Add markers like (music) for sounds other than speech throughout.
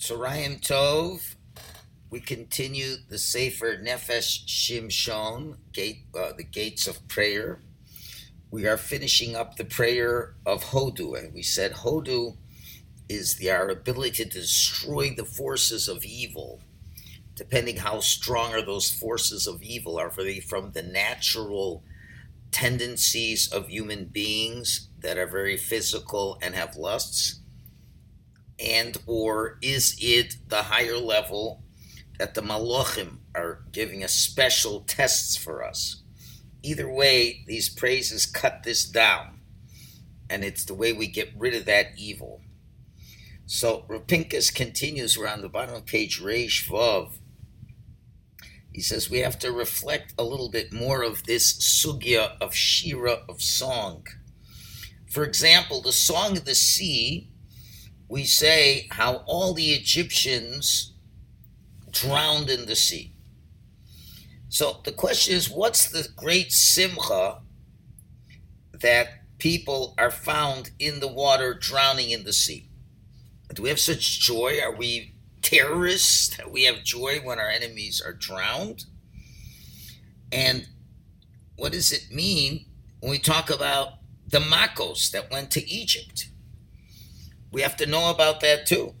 Tzorayim Tov. We continue the Sefer Nefesh Shimshon, gate, uh, the gates of prayer. We are finishing up the prayer of Hodu, and we said Hodu is the, our ability to destroy the forces of evil. Depending how strong are those forces of evil, are they from the natural tendencies of human beings that are very physical and have lusts? And or is it the higher level that the malachim are giving us special tests for us? Either way, these praises cut this down, and it's the way we get rid of that evil. So Rav Pinkus continues around the bottom of page Reish Vav. He says we have to reflect a little bit more of this sugya of shira of song. For example, the song of the sea we say how all the Egyptians drowned in the sea. So the question is, what's the great simcha that people are found in the water drowning in the sea? Do we have such joy? Are we terrorists that we have joy when our enemies are drowned? And what does it mean when we talk about the Makos that went to Egypt? We have to know about that too.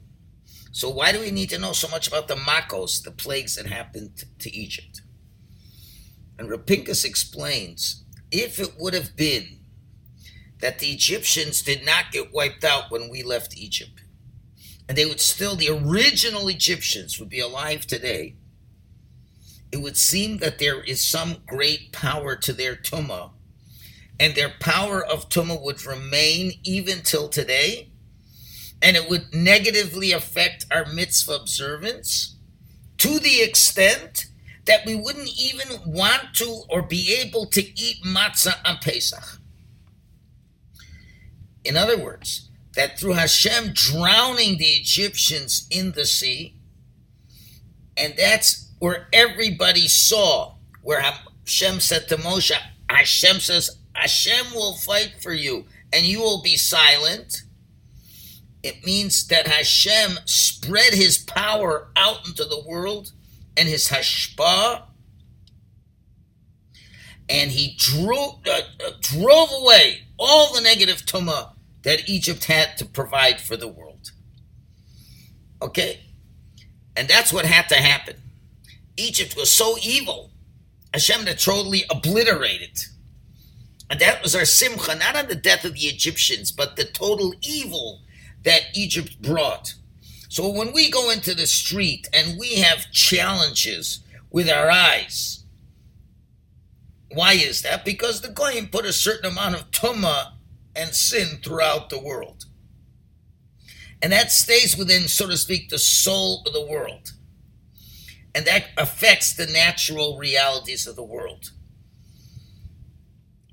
So why do we need to know so much about the Makos, the plagues that happened to Egypt? And Rav Pinkus explains, if it would have been that the Egyptians did not get wiped out when we left Egypt, and they would still, the original Egyptians would be alive today, it would seem that there is some great power to their tumah, and their power of tumah would remain even till today, and it would negatively affect our mitzvah observance to the extent that we wouldn't even want to or be able to eat matzah on Pesach. In other words, that through Hashem drowning the Egyptians in the sea, and that's where everybody saw, where Hashem said to Moshe, Hashem says, Hashem will fight for you, and you will be silent it means that Hashem spread his power out into the world and his hashpah, and he drove, uh, uh, drove away all the negative tumah that Egypt had to provide for the world. Okay? And that's what had to happen. Egypt was so evil, Hashem had totally obliterated. And that was our simcha, not on the death of the Egyptians, but the total evil that Egypt brought. So when we go into the street and we have challenges with our eyes, why is that? Because the Goyim put a certain amount of tumah and sin throughout the world. And that stays within, so to speak, the soul of the world. And that affects the natural realities of the world.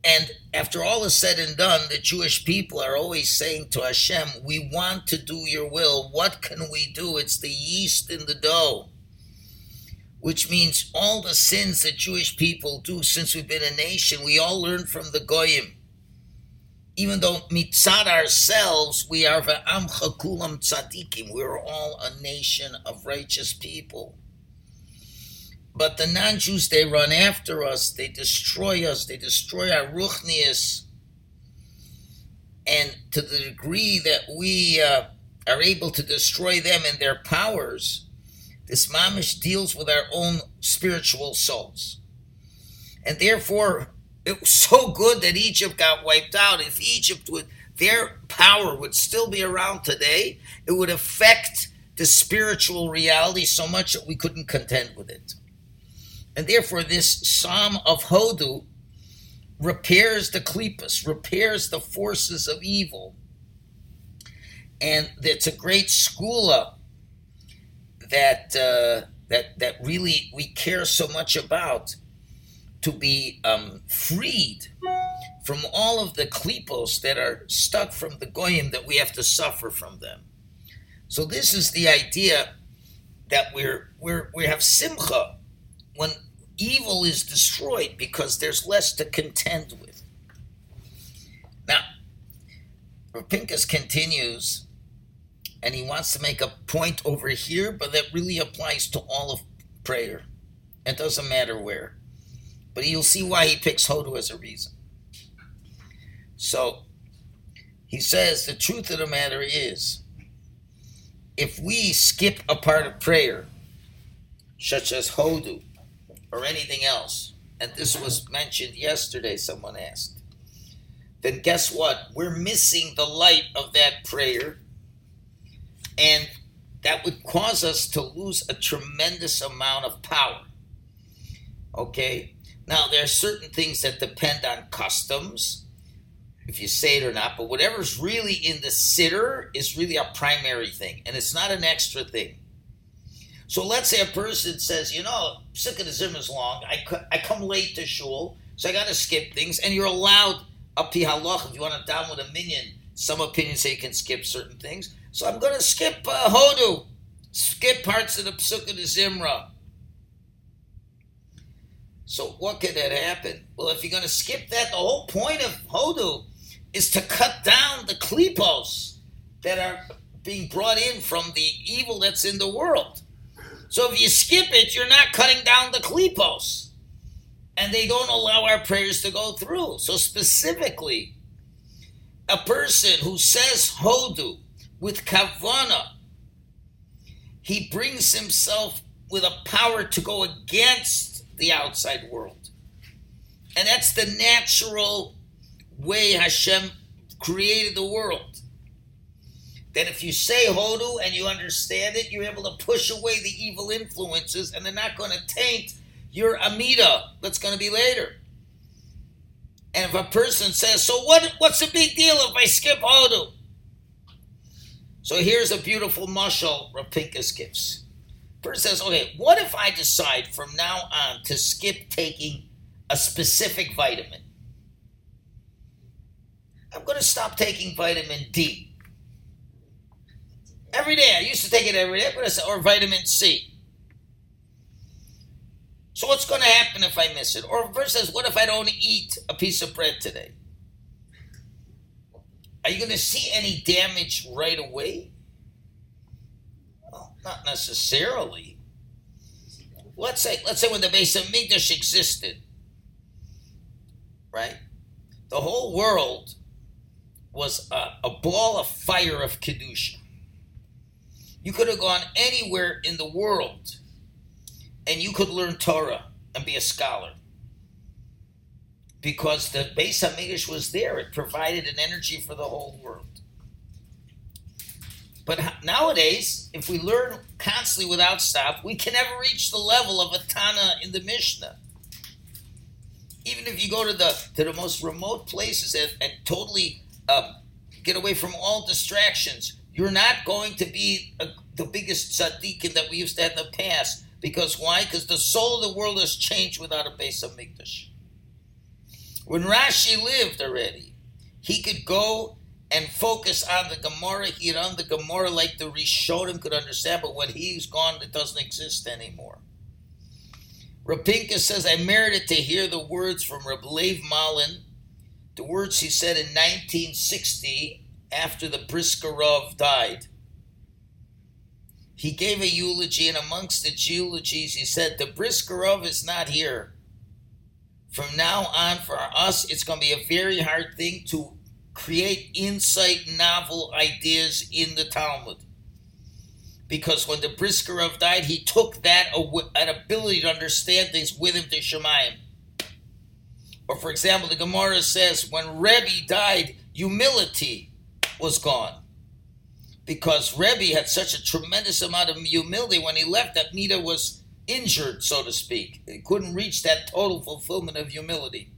And after all is said and done, the Jewish people are always saying to Hashem, We want to do your will. What can we do? It's the yeast in the dough. Which means all the sins that Jewish people do since we've been a nation, we all learn from the Goyim. Even though mitzad ourselves, we are ve'amcha kulam tzadikim. We're all a nation of righteous people. But the non Jews, they run after us, they destroy us, they destroy our ruchnius. And to the degree that we uh, are able to destroy them and their powers, this mamish deals with our own spiritual souls. And therefore, it was (laughs) so good that Egypt got wiped out. If Egypt would, their power would still be around today, it would affect the spiritual reality so much that we couldn't contend with it. And therefore, this Psalm of Hodu repairs the klippas, repairs the forces of evil. And it's a great segula that uh, that that really we care so much about to be um, freed from all of the klipos that are stuck from the goyim that we have to suffer from them. So this is the idea that we're we're we have simcha when evil is destroyed because there's less to contend with. Now, Rav Pinkus continues and he wants to make a point over here, but that really applies to all of prayer. It doesn't matter where. But you'll see why he picks Hodu as a reason. So he says the truth of the matter is if we skip a part of prayer, such as Hodu or anything else, and this was mentioned yesterday, someone asked, then guess what? We're missing the light of that prayer, and that would cause us to lose a tremendous amount of power. Okay? Now, there are certain things that depend on customs, if you say it or not, but whatever's really in the siddur is really a primary thing, and it's not an extra thing. So let's say a person says, you know, Psukei Zimra is long, I, I come late to shul, so I got to skip things, and you're allowed, up to if you want to down with a minyan, some opinions say you can skip certain things. So I'm going to skip uh, Hodu, skip parts of the Psukei de Zimra. So what could that happen? Well, if you're going to skip that, the whole point of Hodu is to cut down the klipos that are being brought in from the evil that's in the world. So if you skip it, you're not cutting down the klipos. And they don't allow our prayers to go through. So specifically, a person who says hodu with kavana, he brings himself with a power to go against the outside world. And that's the natural way Hashem created the world. That if you say Hodu and you understand it, you're able to push away the evil influences and they're not going to taint your Amida that's going to be later. And if a person says, So what, what's the big deal if I skip Hodu? So here's a beautiful mushal Rav Pinkus gives. Person says, Okay, what if I decide from now on to skip taking a specific vitamin? I'm going to stop taking vitamin D. Every day. I used to take it every day, or vitamin C. So what's going to happen if I miss it? Or versus, what if I don't eat a piece of bread today? Are you going to see any damage right away? Well, not necessarily. Let's say, let's say when the Beis of Hamikdash existed, right? The whole world was a, a ball of fire of kedusha. You could have gone anywhere in the world and you could learn Torah and be a scholar. Because the Beis Hamikdash was there. It provided an energy for the whole world. But nowadays, if we learn constantly without stop, we can never reach the level of a Tana in the Mishnah. Even if you go to the to the most remote places and, and totally uh, get away from all distractions, you're not going to be a, the biggest tzaddikim that we used to have in the past. Because why? Because the soul of the world has changed without a Beis of Hamikdash. When Rashi lived already, he could go and focus on the Gemara. He'd on the Gemara like the Rishonim could understand, but when he's gone, it doesn't exist anymore. Rapinka says, I merited to hear the words from Reb Leib Malin, the words he said in 1960 after the Brisker Rov died. He gave a eulogy, and amongst the eulogies, he said, The Brisker Rov is not here. From now on, for us, it's going to be a very hard thing to create insight, novel ideas in the Talmud. Because when the Brisker Rov died, he took that, an ability to understand things with him to Shemayim. Or, for example, the Gemara says, when Rebbe died, humility was gone. Because Rebbe had such a tremendous amount of humility when he left that Mida was injured, so to speak. He couldn't reach that total fulfillment of humility.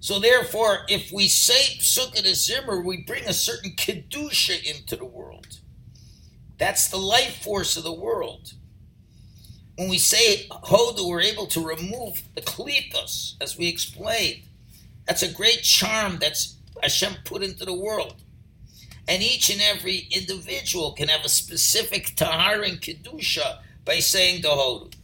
So therefore, if we say Psukei Zimra, we bring a certain Kedusha into the world. That's the life force of the world. When we say Hodu, we're able to remove the klipos, as we explained. That's a great charm that's Hashem put into the world. And each and every individual can have a specific tahar and kedusha by saying the hodu.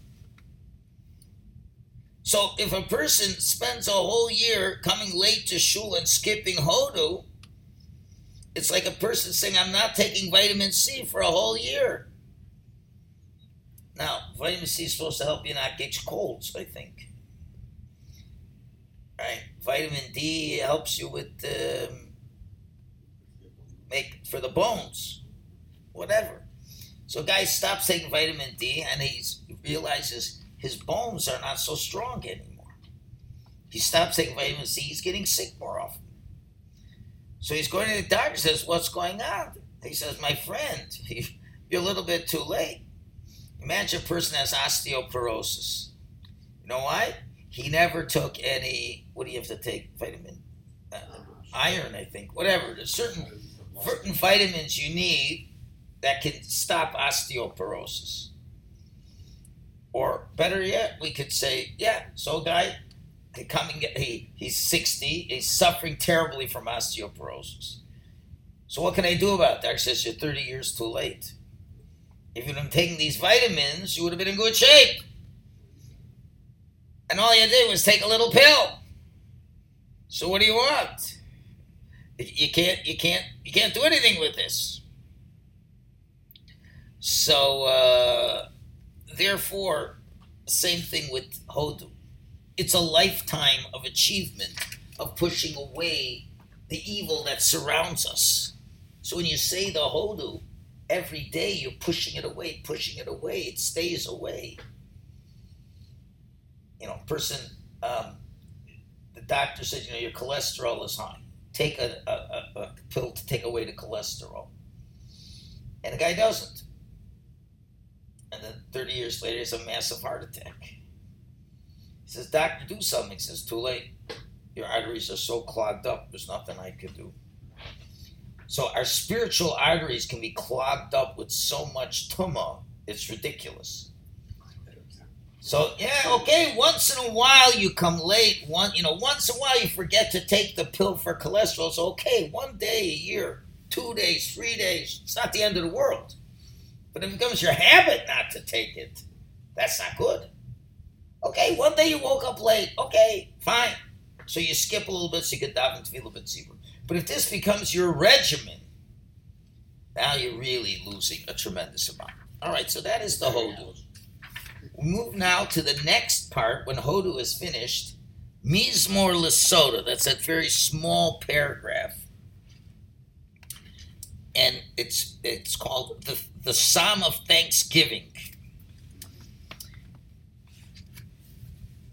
So if a person spends a whole year coming late to shul and skipping hodu, It's like a person saying, I'm not taking vitamin C for a whole year. Now, vitamin C is supposed to help you not get colds, I think. Right? Vitamin D helps you with um, make for the bones, whatever. So, guy stops taking vitamin D and he realizes his bones are not so strong anymore. He stops taking vitamin C. He's getting sick more often. So he's going to the doctor. Says, "What's going on?" He says, "My friend, (laughs) you're a little bit too late. Imagine a person has osteoporosis. You know why? He never took any. What do you have to take? Vitamin, uh, iron, I think. Whatever. There's certain certain vitamins you need that can stop osteoporosis. Or better yet, we could say, yeah, so guy coming he he's 60 he's suffering terribly from osteoporosis so what can i do about that says you're 30 years too late if you'd been taking these vitamins you would have been in good shape and all you did was take a little pill so what do you want you can't you can't you can't do anything with this so uh, therefore same thing with hodu it's a lifetime of achievement of pushing away the evil that surrounds us. So when you say the hodu, every day you're pushing it away, pushing it away, it stays away. You know, person, um, the doctor says, you know, your cholesterol is high. Take a, a, a pill to take away the cholesterol. And the guy doesn't. And then 30 years later, he has a massive heart attack. He says, Doctor, do something. He says, Too late. Your arteries are so clogged up, there's nothing I can do. So our spiritual arteries can be clogged up with so much tuma, it's ridiculous. So yeah, okay. Once in a while you come late. One, you know, once in a while you forget to take the pill for cholesterol. So okay, one day a year, two days, three days. It's not the end of the world. But it becomes your habit not to take it, that's not good. Okay, one day you woke up late. Okay, fine. So you skip a little bit so you get daven to feel a bit deeper. But if this becomes your regimen, now you're really losing a tremendous amount. All right, so that is the Hodu. We move now to the next part when Hodu is finished. Mizmor Lesoda, that's that very small paragraph. And it's it's called the, the Psalm of Thanksgiving.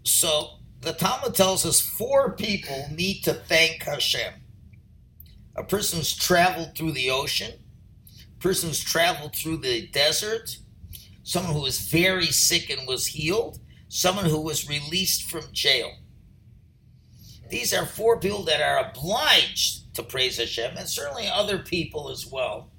So the Talmud tells us four people need to thank Hashem. A person who's traveled through the ocean, a person who's traveled through the desert, someone who was very sick and was healed, someone who was released from jail. These are four people that are obliged to praise Hashem, and certainly other people as well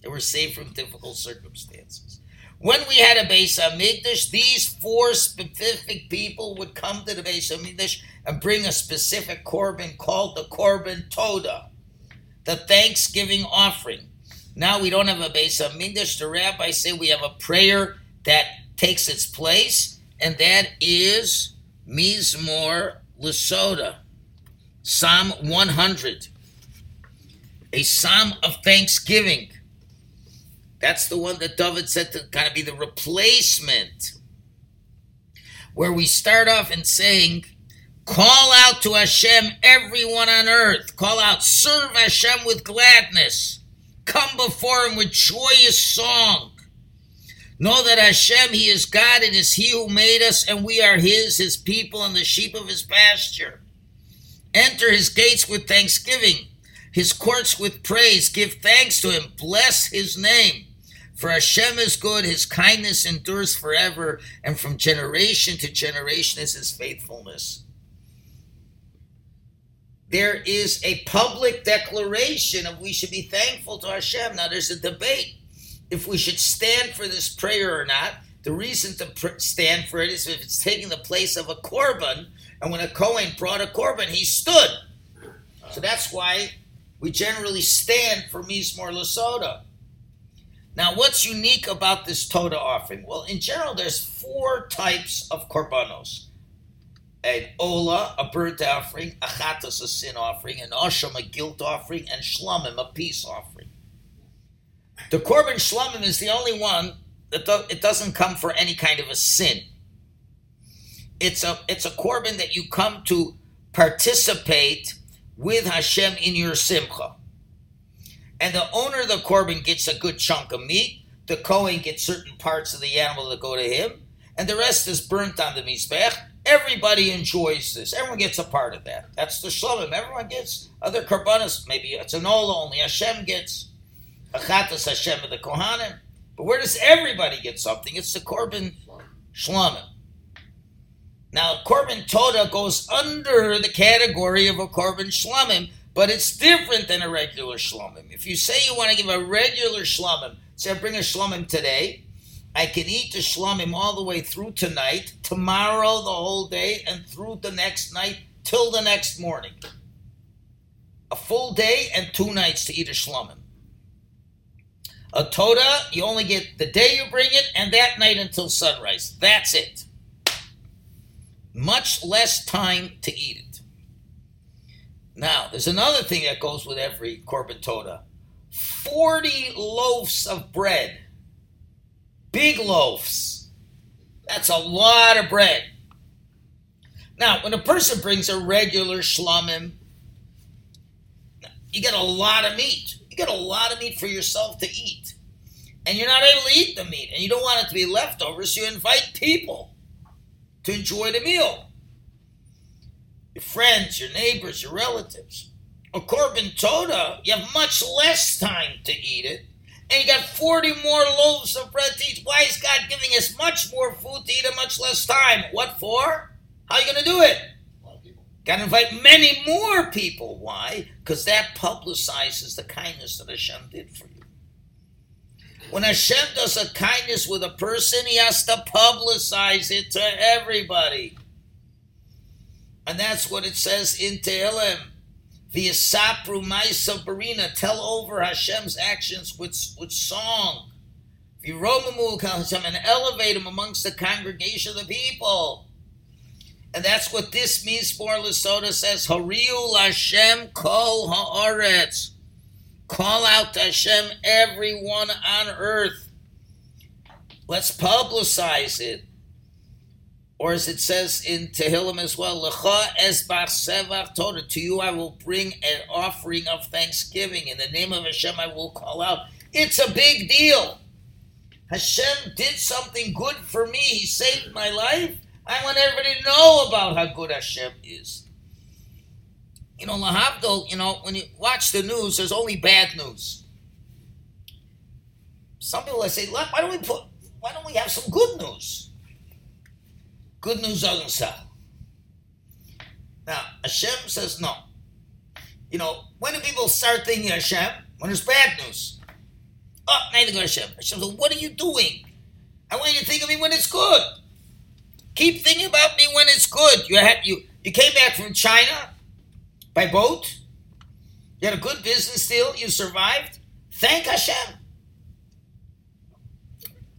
that were saved from difficult circumstances. When we had a Beis Hamikdash, these four specific people would come to the Beis Hamikdash and bring a specific korban called the korban toda, the Thanksgiving offering. Now we don't have a Beis Hamikdash. The rabbis say we have a prayer that takes its place, and that is Mizmor Lesoda, Psalm 100, a psalm of thanksgiving. That's the one that David said to kind of be the replacement. Where we start off in saying, Call out to Hashem, everyone on earth. Call out, serve Hashem with gladness. Come before him with joyous song. Know that Hashem, He is God, it is He who made us, and we are His, His people, and the sheep of His pasture. Enter His gates with thanksgiving, His courts with praise. Give thanks to Him, bless His name. For Hashem is good, his kindness endures forever, and from generation to generation is his faithfulness. There is a public declaration of we should be thankful to Hashem. Now, there's a debate if we should stand for this prayer or not. The reason to pr- stand for it is if it's taking the place of a korban, and when a Kohen brought a korban, he stood. So that's why we generally stand for Mizmor Lesoda. Now, what's unique about this Toda offering? Well, in general, there's four types of korbanos. An ola, a burnt offering, a chatas, a sin offering, an asham, a guilt offering, and shlamim, a peace offering. The korban shlamim is the only one that do, it doesn't come for any kind of a sin. It's a it's a korban that you come to participate with Hashem in your simcha. And the owner of the korban gets a good chunk of meat. The Kohen gets certain parts of the animal that go to him, and the rest is burnt on the mizbeach. Everybody enjoys this. Everyone gets a part of that. That's the shalom. Everyone gets other korbanos. Maybe it's an ola only. Hashem gets achatas Hashem of the kohanim. But where does everybody get something? It's the korban shlomim. Now, korban toda goes under the category of a korban shlomim, but it's different than a regular shlomim. If you say you want to give a regular shlomim, say I bring a shlomim today, I can eat the shlomim all the way through tonight, tomorrow the whole day, and through the next night till the next morning. A full day and two nights to eat a shlomim. A toda, you only get the day you bring it and that night until sunrise. That's it. Much less time to eat it. Now, there's another thing that goes with every korban toda 40 loaves of bread. Big loaves. That's a lot of bread. Now, when a person brings a regular shlamim, you get a lot of meat. You get a lot of meat for yourself to eat. And you're not able to eat the meat, and you don't want it to be leftovers, so you invite people to enjoy the meal. Your friends, your neighbors, your relatives. A korban toda, you have much less time to eat it, and you got 40 more loaves of bread to eat. Why is God giving us much more food to eat in much less time? What for? How are you going to do it? Got to invite many more people. Why? Because that publicizes the kindness that Hashem did for you. When Hashem does a kindness with a person, he has to publicize it to everybody. And that's what it says in Tehillim. The Isapru Maisa Barina, tell over Hashem's actions with, with song. Viromamu Hashem and elevate him amongst the congregation of the people. And that's what this means for Lesoda says, Hariu Hashem kol haaretz. Call out to Hashem, everyone on earth. Let's publicize it. Or as it says in Tehillim as well, Lecha esbach sevach Torah. To you I will bring an offering of thanksgiving. In the name of Hashem I will call out. It's a big deal. Hashem did something good for me. He saved my life. I want everybody to know about how good Hashem is. You know, Lehavdil, you know, when you watch the news, there's only bad news. Some people say, why don't we put, why don't we have some good news? Good news doesn't sell. Now, Hashem says no. You know, when do people start thinking Hashem? When there's bad news. Oh, now they go Hashem. Hashem says, what are you doing? I want you to think of me when it's good. Keep thinking about me when it's good. You had you you came back from China by boat. You had a good business deal. You survived. Thank Hashem.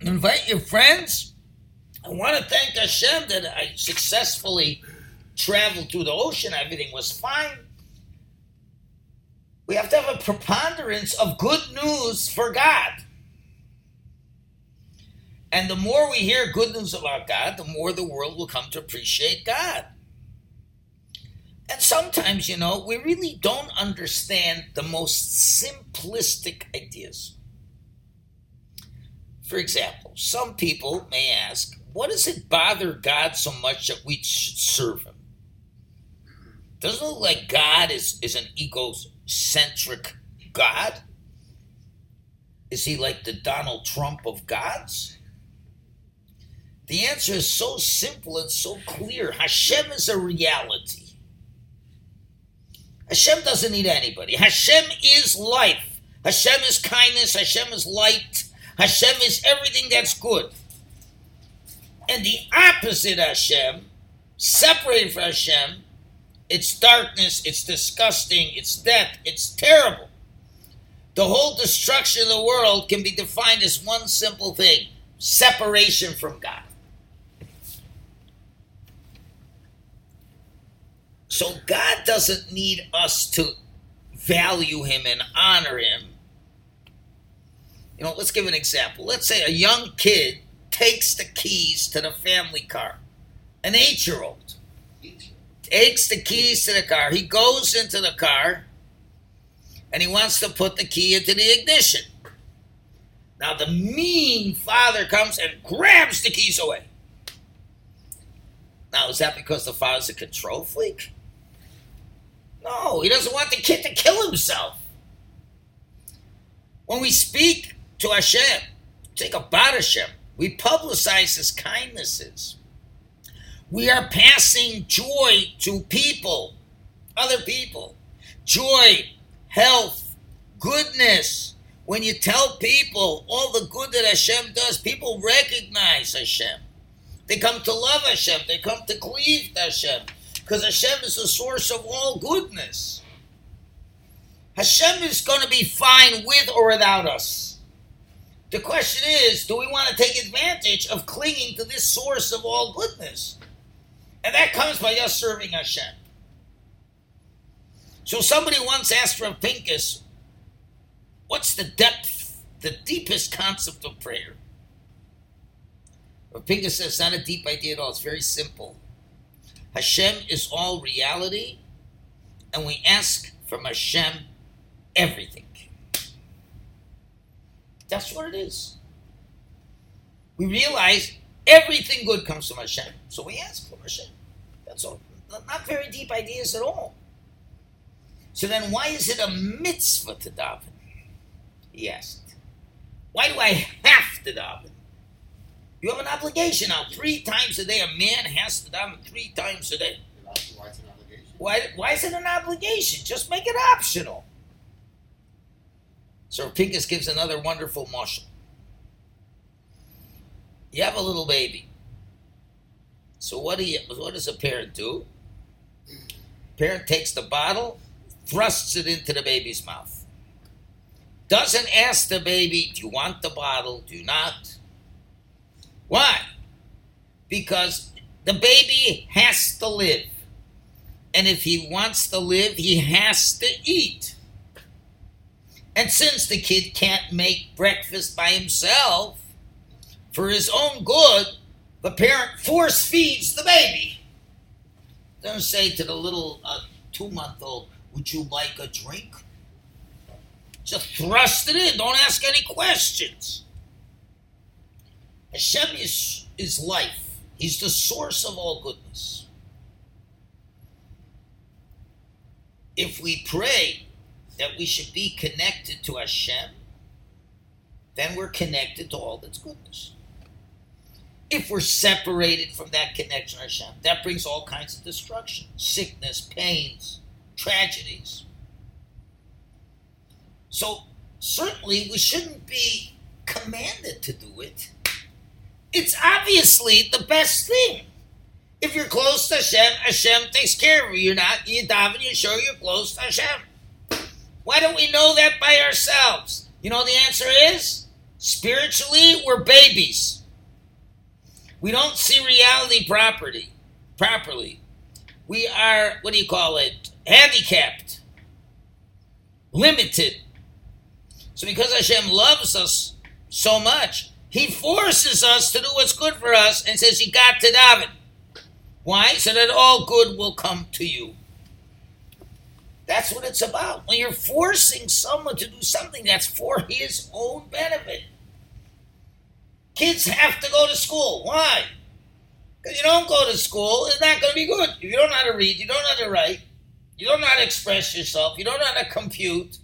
Invite your friends. I want to thank Hashem that I successfully traveled through the ocean. Everything was fine. We have to have a preponderance of good news for God. And the more we hear good news about God, the more the world will come to appreciate God. And sometimes, you know, we really don't understand the most simplistic ideas. For example, some people may ask, what does it bother God so much that we should serve Him? Doesn't it look like God is, is an egocentric God? Is he like the Donald Trump of gods? The answer is so simple and so clear. Hashem is a reality. Hashem doesn't need anybody. Hashem is life. Hashem is kindness. Hashem is light. Hashem is everything that's good. And the opposite Hashem, separated from Hashem, it's darkness, it's disgusting, it's death, it's terrible. The whole destruction of the world can be defined as one simple thing separation from God. So God doesn't need us to value him and honor him. You know, let's give an example. Let's say a young kid takes the keys to the family car, an eight year old takes the keys to the car. He goes into the car and he wants to put the key into the ignition. Now, the mean father comes and grabs the keys away. Now, is that because the father's a control freak? No, he doesn't want the kid to kill himself. When we speak to Hashem, take about Hashem, we publicize his kindnesses. We are passing joy to people, other people. Joy, health, goodness. When you tell people all the good that Hashem does, people recognize Hashem. They come to love Hashem. They come to cleave to Hashem. Because Hashem is the source of all goodness. Hashem is going to be fine with or without us. The question is do we want to take advantage of clinging to this source of all goodness? And that comes by us serving Hashem. So somebody once asked Rav Pinkus, what's the depth, the deepest concept of prayer? Rav Pinkus says it's not a deep idea at all. It's very simple. Hashem is all reality, and we ask from Hashem everything. That's what it is. We realize everything good comes from Hashem, so we ask for Hashem. That's all. Not very deep ideas at all. So then, why is it a mitzvah to daven? He asked. Why do I have to daven? You have an obligation now. Three times a day, a man has to daven three times a day. Why it's an obligation? Why, why is it an obligation? Just make it optional. So Pinkus gives another wonderful mashal. You have a little baby. So what do you what does a parent do? Parent takes the bottle, thrusts it into the baby's mouth. Doesn't ask the baby, do you want the bottle? Do not? Why? Because the baby has to live. And if he wants to live, he has to eat. And since the kid can't make breakfast by himself, for his own good, the parent force feeds the baby. Don't say to the little uh, two month old, Would you like a drink? Just thrust it in. Don't ask any questions. Hashem is, is life, He's the source of all goodness. If we pray that we should be connected to Hashem, then we're connected to all that's goodness. If we're separated from that connection to Hashem, that brings all kinds of destruction, sickness, pains, tragedies. So certainly we shouldn't be commanded to do it. It's obviously the best thing. If you're close to Hashem, Hashem takes care of you. You're not, you daven, you show you're close to Hashem. Why don't we know that by ourselves? You know the answer is? Spiritually, we're babies. We don't see reality properly. Properly. We are, what do you call it? Handicapped. Limited. So because Hashem loves us so much, He forces us to do what's good for us and says, You got to daven. Why? So that all good will come to you. That's what it's about. When you're forcing someone to do something that's for his own benefit. Kids have to go to school. Why? Because you don't go to school, it's not going to be good. If you don't know how to read, you don't know how to write, you don't know how to express yourself, you don't know how to compute,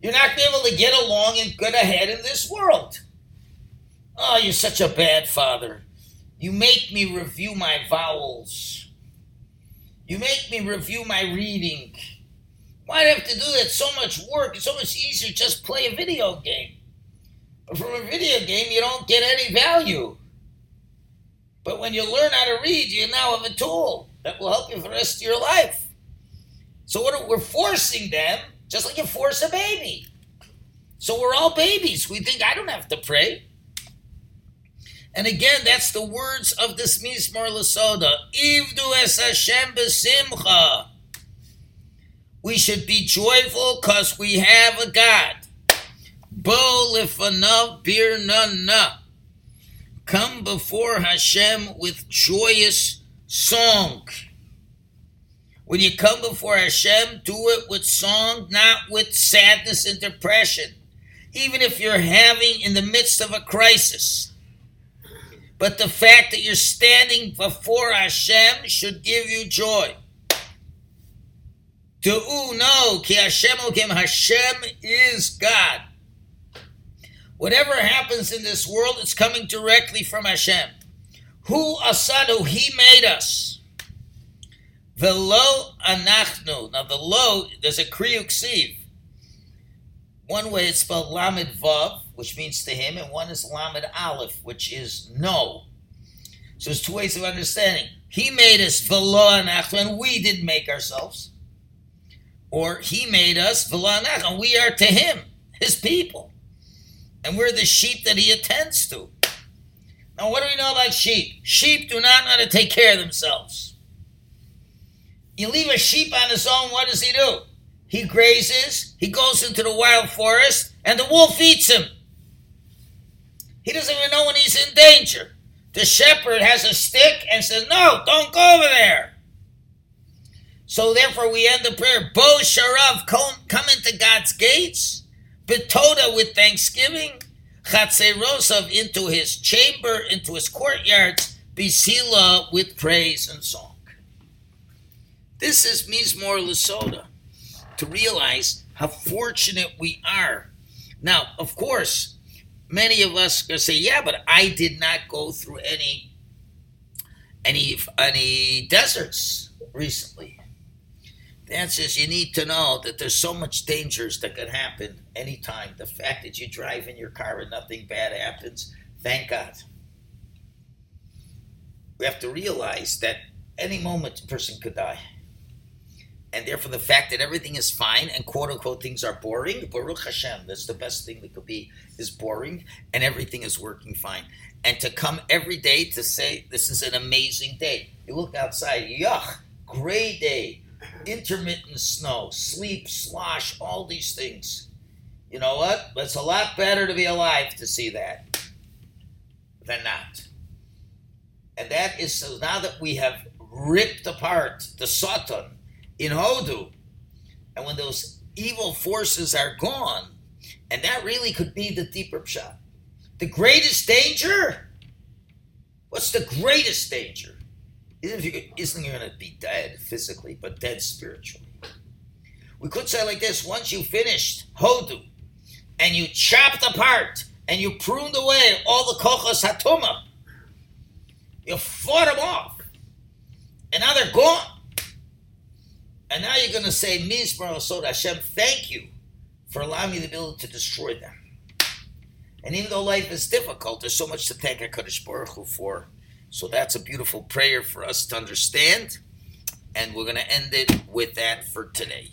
you're not going to be able to get along and get ahead in this world. Oh, you're such a bad father. You make me review my vowels. You make me review my reading. Why do I have to do that? So much work. It's so much easier just play a video game. But from a video game, you don't get any value. But when you learn how to read, you now have a tool that will help you for the rest of your life. So what we're forcing them, just like you force a baby. So we're all babies. We think I don't have to pray. And again, that's the words of this Mizmor Lesoda. Ivdu es Hashem besimcha. We should be joyful because we have a God. Bo lifanav bir na. Come before Hashem with joyous song. When you come before Hashem, do it with song, not with sadness and depression, even if you're having in the midst of a crisis. But the fact that you're standing before Hashem should give you joy. To know, ki Hashem Okim, Hashem is God. Whatever happens in this world, it's coming directly from Hashem. Who asadu, He made us. Velo anachnu. Now the lo, there's a kriyuk siv. One way it's spelled lamed vav, which means to him, and one is lamed aleph, which is no. So there's two ways of understanding. He made us velo anachnu, and we didn't make ourselves. Or he made us and we are to him, his people. And we're the sheep that he attends to. Now, what do we know about sheep? Sheep do not know how to take care of themselves. You leave a sheep on his own, what does he do? He grazes, he goes into the wild forest, and the wolf eats him. He doesn't even know when he's in danger. The shepherd has a stick and says, No, don't go over there. So therefore, we end the prayer, Bo Sharav, come, come into God's gates, Betoda with thanksgiving, Chatzerosav into his chamber, into his courtyards, Bisila with praise and song. This is Mizmor Lesoda, to realize how fortunate we are. Now, of course, many of us are say, yeah, but I did not go through any any any deserts recently. The answer is you need to know that there's so much dangers that could happen anytime. The fact that you drive in your car and nothing bad happens, thank God. We have to realize that any moment a person could die and therefore the fact that everything is fine and quote unquote things are boring, Baruch Hashem, that's the best thing that could be, is boring and everything is working fine. And to come every day to say, this is an amazing day. You look outside, yuck, gray day, intermittent snow, sleep, slosh, all these things. You know what? It's a lot better to be alive to see that than not. And that is so now that we have ripped apart the Satan, in Hodu. And when those evil forces are gone, and that really could be the deeper shot. The greatest danger? What's the greatest danger? Isn't, you, isn't you're going to be dead physically, but dead spiritually? We could say like this once you finished Hodu, and you chopped apart, and you pruned away all the kochas hatuma, you fought them off, and now they're gone. And now you're going to say, Mizmar Sod Hashem, thank you for allowing me the ability to destroy them. And even though life is difficult, there's so much to thank HaKadosh Baruch Hu for. So that's a beautiful prayer for us to understand. And we're going to end it with that for today.